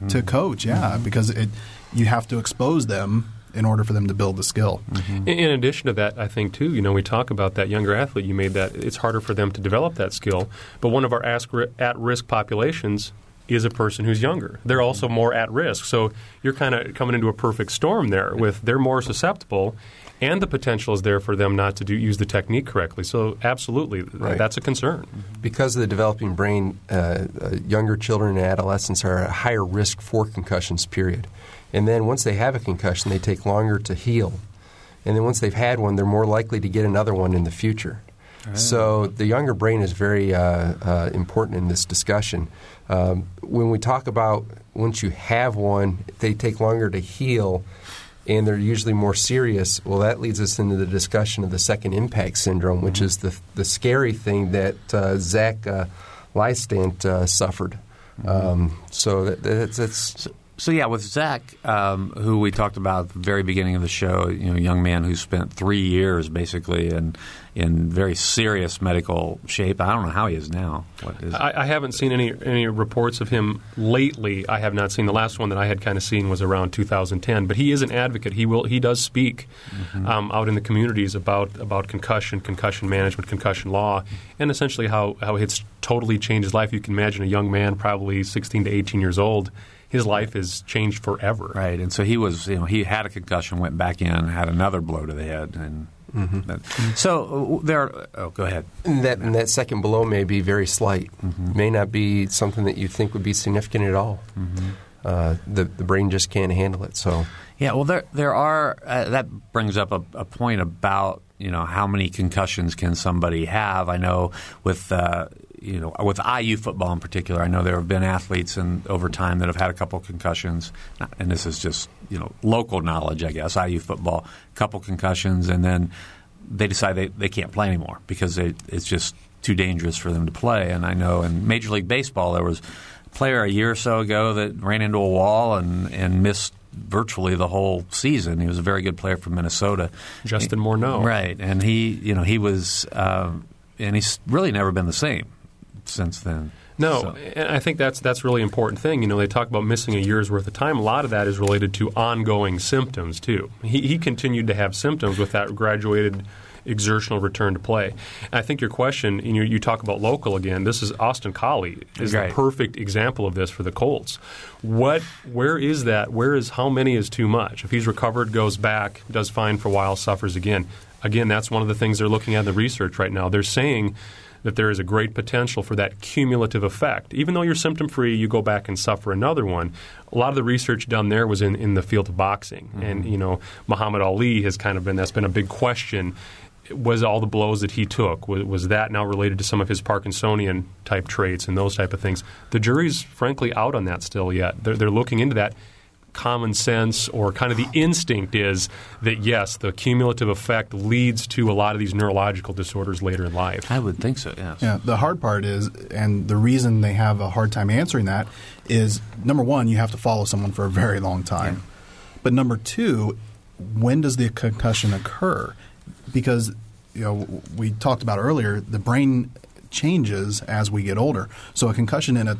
to coach yeah, mm-hmm. because it you have to expose them in order for them to build the skill. Mm-hmm. In, in, addition to that, I think too, you know, we talk about that younger athlete. You made that it's harder for them to develop that skill. But one of our at-risk populations is a person who's younger. They're also mm-hmm. more at risk. So you're kind of coming into a perfect storm there. With they're more susceptible, and the potential is there for them not to do, use the technique correctly. So, absolutely, right. that's a concern. Because of the developing brain, uh, uh, younger children and adolescents are at a higher risk for concussions, period. And then once they have a concussion, they take longer to heal. And then once they've had one, they're more likely to get another one in the future. So the younger brain is very uh, uh, important in this discussion. Um, when we talk about once you have one, they take longer to heal and they're usually more serious. Well, that leads us into the discussion of the second impact syndrome, which is the the scary thing that uh, Zach uh, Lystedt uh, suffered. Mm-hmm. Um, so that, that's, that's so, so, yeah, with Zach, um, who we talked about at the very beginning of the show, you know, a young man who spent three years basically in in very serious medical shape. I don't know how he is now. What is I, I haven't seen any any reports of him lately. I have not seen. The last one that I had kind of seen was around 2010. But he is an advocate. He will he does speak mm-hmm. um, out in the communities about about concussion, concussion management, concussion law, and essentially how how it's totally changed his life. You can imagine a young man, probably 16 to 18 years old his life is changed forever. Right, and so he was, you know, he had a concussion, went back in, had another blow to the head, and mm-hmm. that, so uh, there. Oh, go ahead. And that and that second blow may be very slight, mm-hmm. may not be something that you think would be significant at all. Mm-hmm. Uh, the the brain just can't handle it. So yeah, well, there there are uh, that brings up a, a, point about you know how many concussions can somebody have. I know with uh, you know, with IU football in particular, I know there have been athletes in over time that have had a couple concussions, and this is just you know local knowledge, I guess. IU football, a couple concussions, and then they decide they, they can't play anymore because they, it's just too dangerous for them to play. And I know in Major League Baseball there was a player a year or so ago that ran into a wall and, and missed virtually the whole season. He was a very good player from Minnesota. Justin Morneau. Right. And he, you know, he was, uh, and he's really never been the same since then. No, So- and I think that's that's really important thing. You know, they talk about missing a year's worth of time. A lot of that is related to ongoing symptoms too. He, he continued to have symptoms with that graduated exertional return to play. And I think your question, you, you talk about local again. This is Austin Collie is Right. the perfect example of this for the Colts. What, where is that? Where is how many is too much? If he's recovered, goes back, does fine for a while, suffers again. Again, that's one of the things they're looking at in the research right now. They're saying that there is a great potential for that cumulative effect. Even though you're symptom free, you go back and suffer another one. A lot of the research done there was in, in the field of boxing. Mm-hmm. And, you know, Muhammad Ali has kind of been, that's been a big question. Was all the blows that he took, was, was that now related to some of his Parkinsonian type traits and those type of things? The jury's frankly out on that still yet. They're, they're looking into that common sense or kind of the instinct is that yes, the cumulative effect leads to a lot of these neurological disorders later in life. I would think so, yes. Yeah, the hard part is, and the reason they have a hard time answering that is number one, you have to follow someone for a very long time. But number two, when does the concussion occur? Because you know we talked about earlier, the brain changes as we get older. So a concussion in a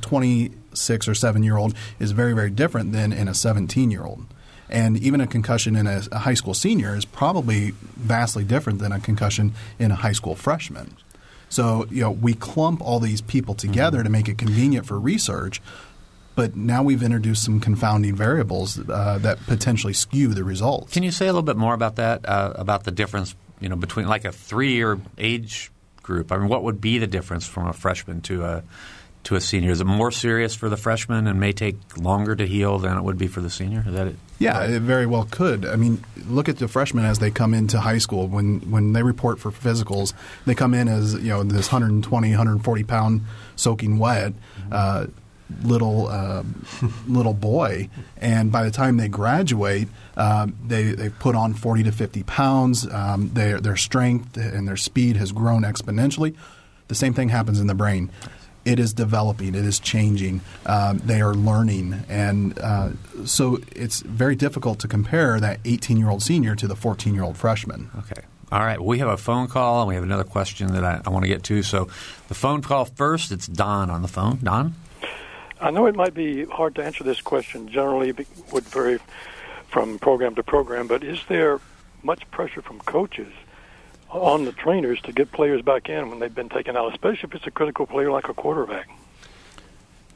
26 or 7 year old is very very different than in a 17 year old. And even a concussion in a, a high school senior is probably vastly different than a concussion in a high school freshman. So you know we clump all these people together to make it convenient for research, but now we've introduced some confounding variables uh, that potentially skew the results. Can you say a little bit more about that? Uh, about the difference, you know, between like a three-year age group. I mean, what would be the difference from a freshman to a to a senior? Is it more serious for the freshman and may take longer to heal than it would be for the senior? Is that it? Yeah, it very well could. I mean, look at the freshmen as they come into high school. When when they report for physicals, they come in as you know this 120, 140 pound soaking wet. Uh, little uh, little boy, and by the time they graduate, um, they they put on forty to fifty pounds. Um, their their strength and their speed has grown exponentially. The same thing happens in the brain. It is developing. It is changing. Um, they are learning, and uh, so it's very difficult to compare that 18-year-old senior to the 14-year-old freshman. Okay. All right. Well, we have a phone call and we have another question that I, I want to get to. So, the phone call first. It's Don on the phone. Don. I know it might be hard to answer this question. Generally, it would vary from program to program. But is there much pressure from coaches on the trainers to get players back in when they've been taken out, especially if it's a critical player like a quarterback?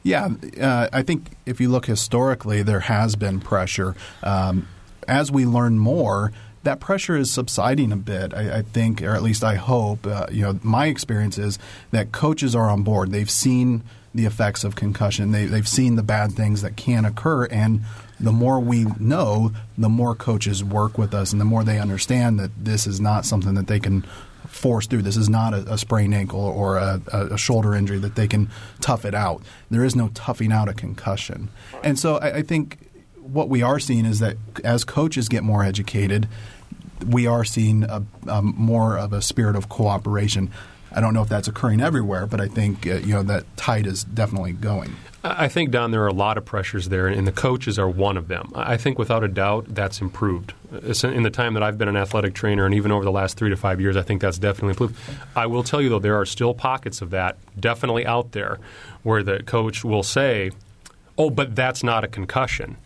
Yeah, uh, I think if you look historically, there has been pressure. Um, as we learn more, that pressure is subsiding a bit. I, I think, or at least I hope. Uh, you know, my experience is that coaches are on board. They've seen the effects of concussion. They, they've seen the bad things that can occur, and the more we know, the more coaches work with us, and the more they understand that this is not something that they can force through. This is not a, a sprained ankle or a, a, shoulder injury that they can tough it out. There is no toughing out a concussion, and so I, I think what we are seeing is that as coaches get more educated, we are seeing a, a more of a spirit of cooperation. I don't know if that's occurring everywhere, but I think uh, you know that tide is definitely going. I think, Don, there are a lot of pressures there, and the coaches are one of them. I think, without a doubt, that's improved. In the time that I've been an athletic trainer, and even over the last three to five years, I think that's definitely improved. I will tell you, though, there are still pockets of that definitely out there where the coach will say, oh, but that's not a concussion.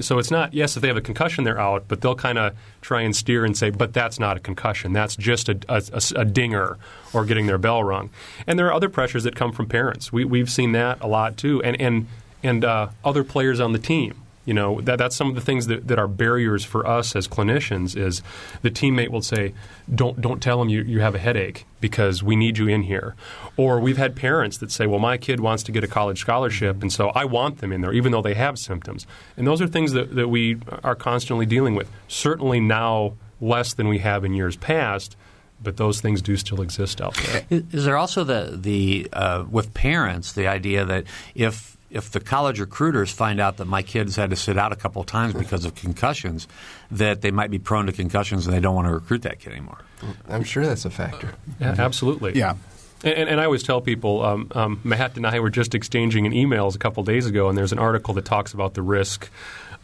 So it's not, yes, if they have a concussion, they're out, but they'll kind of try and steer and say, but that's not a concussion. That's just a, a, a- dinger or getting their bell rung. And there are other pressures that come from parents. We, we've seen that a lot too. And, and, and uh, other players on the team. You know, that, that's some of the things that, that are barriers for us as clinicians is the teammate will say, don't, don't tell them you, you have a headache because we need you in here. Or we've had parents that say, well, my kid wants to get a college scholarship, and so I want them in there, even though they have symptoms. And those are things that, that we are constantly dealing with. Certainly now less than we have in years past, but those things do still exist out there. Is, there also the the uh, with parents the idea that if if the college recruiters find out that my kids had to sit out a couple of times because of concussions, that they might be prone to concussions and they don't want to recruit that kid anymore. I'm sure that's a factor. Yeah, absolutely. Yeah. And, and I always tell people, um, um, Matt and I were just exchanging an emails a couple days ago, and there's an article that talks about the risk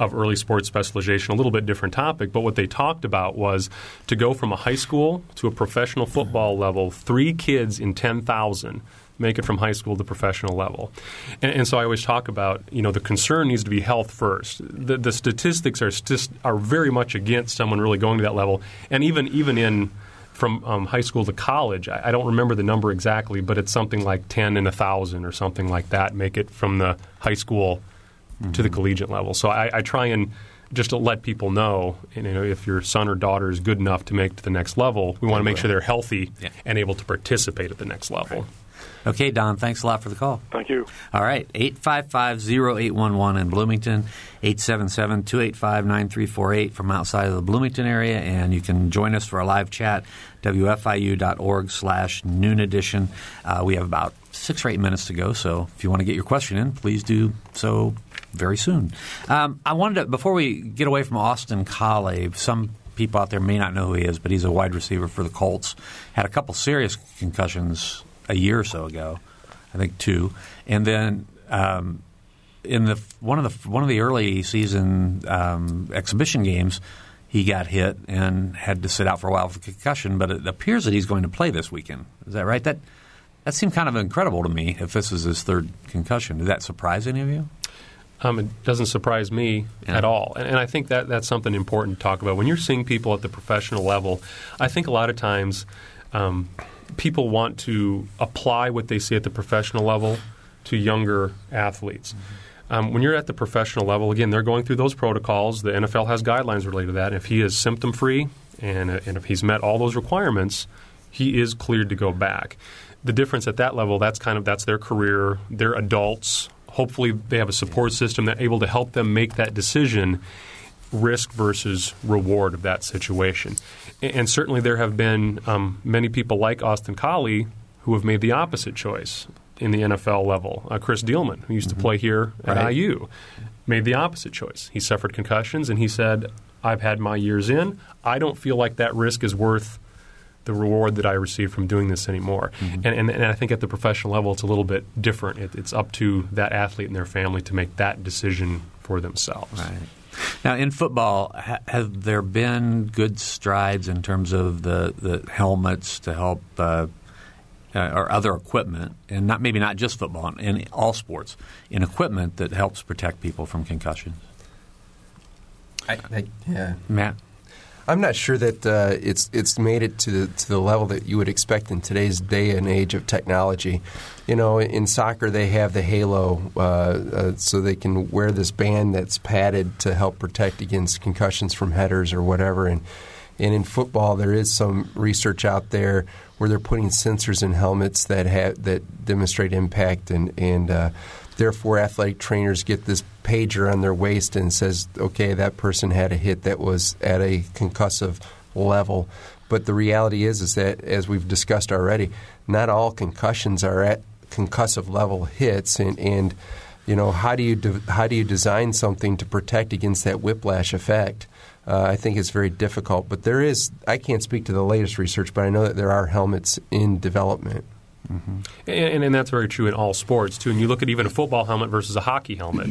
of early sports specialization, a little bit different topic. But what they talked about was to go from a high school to a professional football level, three kids in 10,000 make it from high school to professional level. And, and, so I always talk about, you know, the concern needs to be health first. The, the statistics are, st- are very much against someone really going to that level. And even, even in – from um, high school to college. I, I, don't remember the number exactly, but it's something like 10 in a 1,000 or something like that, make it from the high school mm-hmm. to the mm-hmm. collegiate level. So I, I, try and just to let people know, you know, if your son or daughter is good enough to make to the next level, we want to make sure they're healthy yeah. and able to participate at the next level. Right. Okay, Don, thanks a lot for the call. Thank you. All right, 855-0811 in Bloomington, 877-285-9348 from outside of the Bloomington area, and you can join us for a live chat, wfiu.org slash noon edition. Uh, we have about six or eight minutes to go, so if you want to get your question in, please do so very soon. Um, I wanted to, before we get away from Austin Collie, some people out there may not know who he is, but he's a wide receiver for the Colts. Had a couple serious concussions a year or so ago, I think two, and then um, in the one of the one of the early season um, exhibition games, he got hit and had to sit out for a while for concussion. But it appears that he's going to play this weekend. Is that right? That that seemed kind of incredible to me. If this is his third concussion, did that surprise any of you? Um, it doesn't surprise me yeah. at all, and, and, I think that that's something important to talk about. When you're seeing people at the professional level, I think a lot of times um, people want to apply what they see at the professional level to younger athletes. Mm-hmm. Um, when you're at the professional level, again, they're going through those protocols. The NFL has guidelines related to that. If he is symptom free and, and if he's met all those requirements, he is cleared to go back. The difference at that level, that's kind of that's their career. They're adults. Hopefully, they have a support system that's able to help them make that decision risk versus reward of that situation. And certainly there have been um, many people like Austin Collie who have made the opposite choice in the NFL level. Uh, Kris Dielman, who used mm-hmm. to play here at right. IU, made the opposite choice. He suffered concussions and he said, I've had my years in. I don't feel like that risk is worth the reward that I receive from doing this anymore. Mm-hmm. And, and, and, I think at the professional level, it's a little bit different. It, it's up to that athlete and their family to make that decision for themselves. Right. Now, in football, ha- have there been good strides in terms of the, the helmets to help uh, uh, or other equipment, and not maybe not just football, in all sports, in equipment that helps protect people from concussions? I, I, yeah, Matt. I'm not sure that uh, it's it's made it to the to the level that you would expect in today's day and age of technology. You know, in soccer they have the halo, uh, uh, so they can wear this band that's padded to help protect against concussions from headers or whatever. And and in football, there is some research out there where they're putting sensors in helmets that have that demonstrate impact and and uh, therefore athletic trainers get this pager on their waist and says, okay, that person had a hit that was at a concussive level. But the reality is, is that as we've discussed already, not all concussions are at concussive level hits, and, and you know how do you de- how do you design something to protect against that whiplash effect? Uh, I think it's very difficult. But there is I can't speak to the latest research, but I know that there are helmets in development. Mm-hmm. And, and, that's very true in all sports too. And you look at even a football helmet versus a hockey helmet,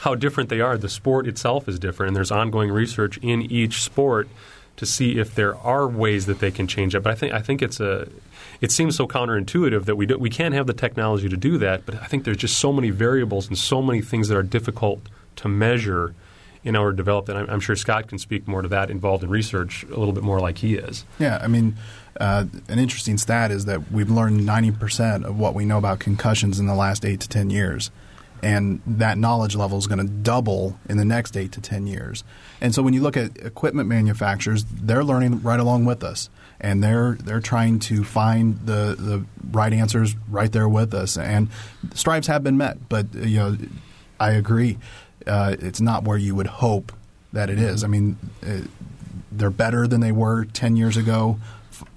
how different they are. The sport itself is different, and there's ongoing research in each sport to see if there are ways that they can change it. But I think I think it's a it seems so counterintuitive that we do, we can't have the technology to do that. But I think there's just so many variables and so many things that are difficult to measure in order to develop that. I'm, I'm sure Scott can speak more to that involved in research a little bit more like he is. Yeah, I mean uh, an interesting stat is that we've learned 90% of what we know about concussions in the last 8 to 10 years. And that knowledge level is going to double in the next 8 to 10 years. And so when you look at equipment manufacturers, they're learning right along with us. And they're they're trying to find the, the right answers right there with us. And strides have been met, but you know, I agree, uh, it's not where you would hope that it is. I mean, uh, they're better than they were ten years ago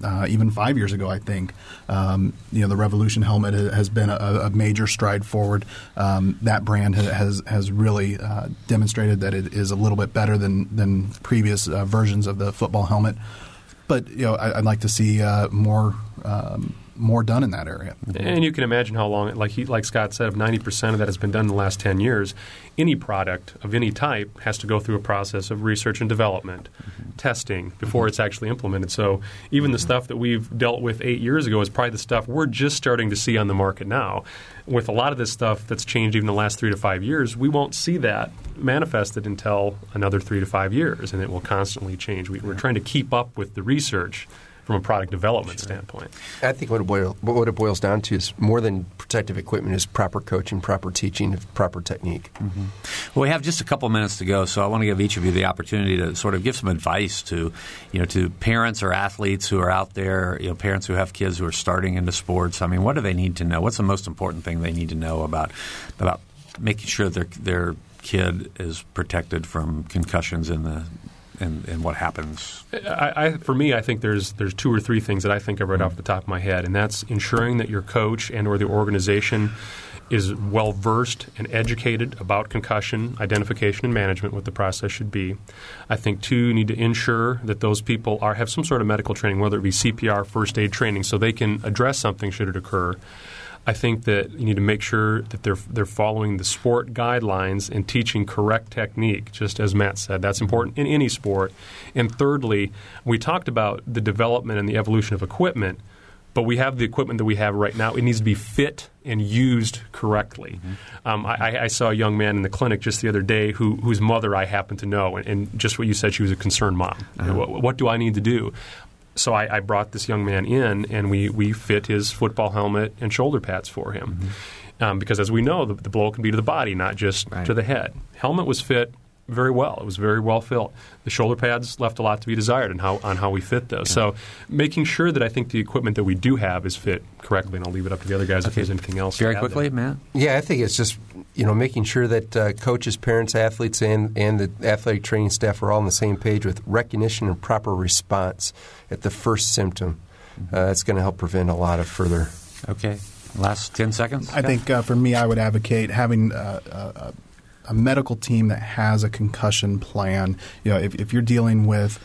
uh, even five years ago, I think. Um, you know, the Revolution helmet has been a, a major stride forward. Um, that brand has has really uh, demonstrated that it is a little bit better than than previous uh, versions of the football helmet. But you know, I, would like to see uh, more. Um, more done in that area. And you can imagine how long, like he, like Scott said, of 90% of that has been done in the last 10 years, any product of any type has to go through a process of research and development, mm-hmm. testing before mm-hmm. it's actually implemented. So even mm-hmm. the stuff that we've dealt with eight years ago is probably the stuff we're just starting to see on the market now. With a lot of this stuff that's changed even the last three to five years, we won't see that manifested until another three to five years, and it will constantly change. We, we're trying to keep up with the research from a product development sure. standpoint. I think what it, boil, what it, boils down to is more than protective equipment is proper coaching, proper teaching, proper technique. Mm-hmm. Well, we have just a couple minutes to go, so I want to give each of you the opportunity to sort of give some advice to, you know, to parents or athletes who are out there, you know, parents who have kids who are starting into sports. I mean, what do they need to know? What's the most important thing they need to know about about making sure their their kid is protected from concussions in the and, and what happens? I, I, for me, I think there's there's two or three things that I think of right mm-hmm. off the top of my head, and that's ensuring that your coach and or the organization is well versed and educated about concussion identification and management, what the process should be. I think two, you need to ensure that those people are have some sort of medical training, whether it be CPR, first aid training, so they can address something should it occur. I think that you need to make sure that they're they're following the sport guidelines and teaching correct technique. Just as Matt said, that's important in any sport. And thirdly, we talked about the development and the evolution of equipment. But we have the equipment that we have right now. It needs to be fit and used correctly. Mm-hmm. Um, I, I, saw a young man in the clinic just the other day who, whose mother I happen to know, and, and, just what you said, she was a concerned mom. Uh-huh. What, what, do I need to do? So I, I, brought this young man in, and we, we fit his football helmet and shoulder pads for him. Mm-hmm. Um, because as we know, the, the, blow can be to the body, not just right. to the head. Helmet was fit very well. It was very well filled. The shoulder pads left a lot to be desired on how on how we fit those. Yeah. So making sure that I think the equipment that we do have is fit correctly, and I'll leave it up to the other guys okay. if there's anything else. Very quickly, there. Matt. Yeah, I think it's just you know making sure that uh, coaches, parents, athletes, and and the athletic training staff are all on the same page with recognition and proper response at the first symptom. Mm-hmm. Uh, that's going to help prevent a lot of further. Okay. Last 10 seconds? I think uh, for me, I would advocate having uh, uh, a medical team that has a concussion plan. You know, if, if you're dealing with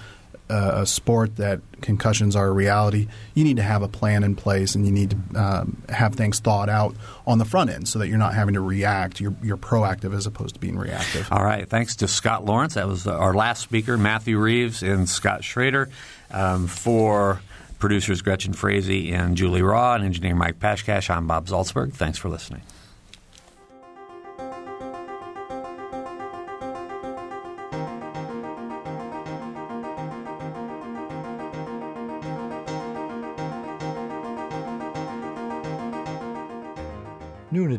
a, a sport that concussions are a reality, you need to have a plan in place and you need to um, have things thought out on the front end so that you're not having to react. You're, you're proactive as opposed to being reactive. All right. Thanks to Scott Lawrence. That was our last speaker, Matthew Reeves and Scott Schrader. Um, for producers Gretchen Frazee and Julie Raw and engineer Mike Pashkash, I'm Bob Zaltsberg. Thanks for listening.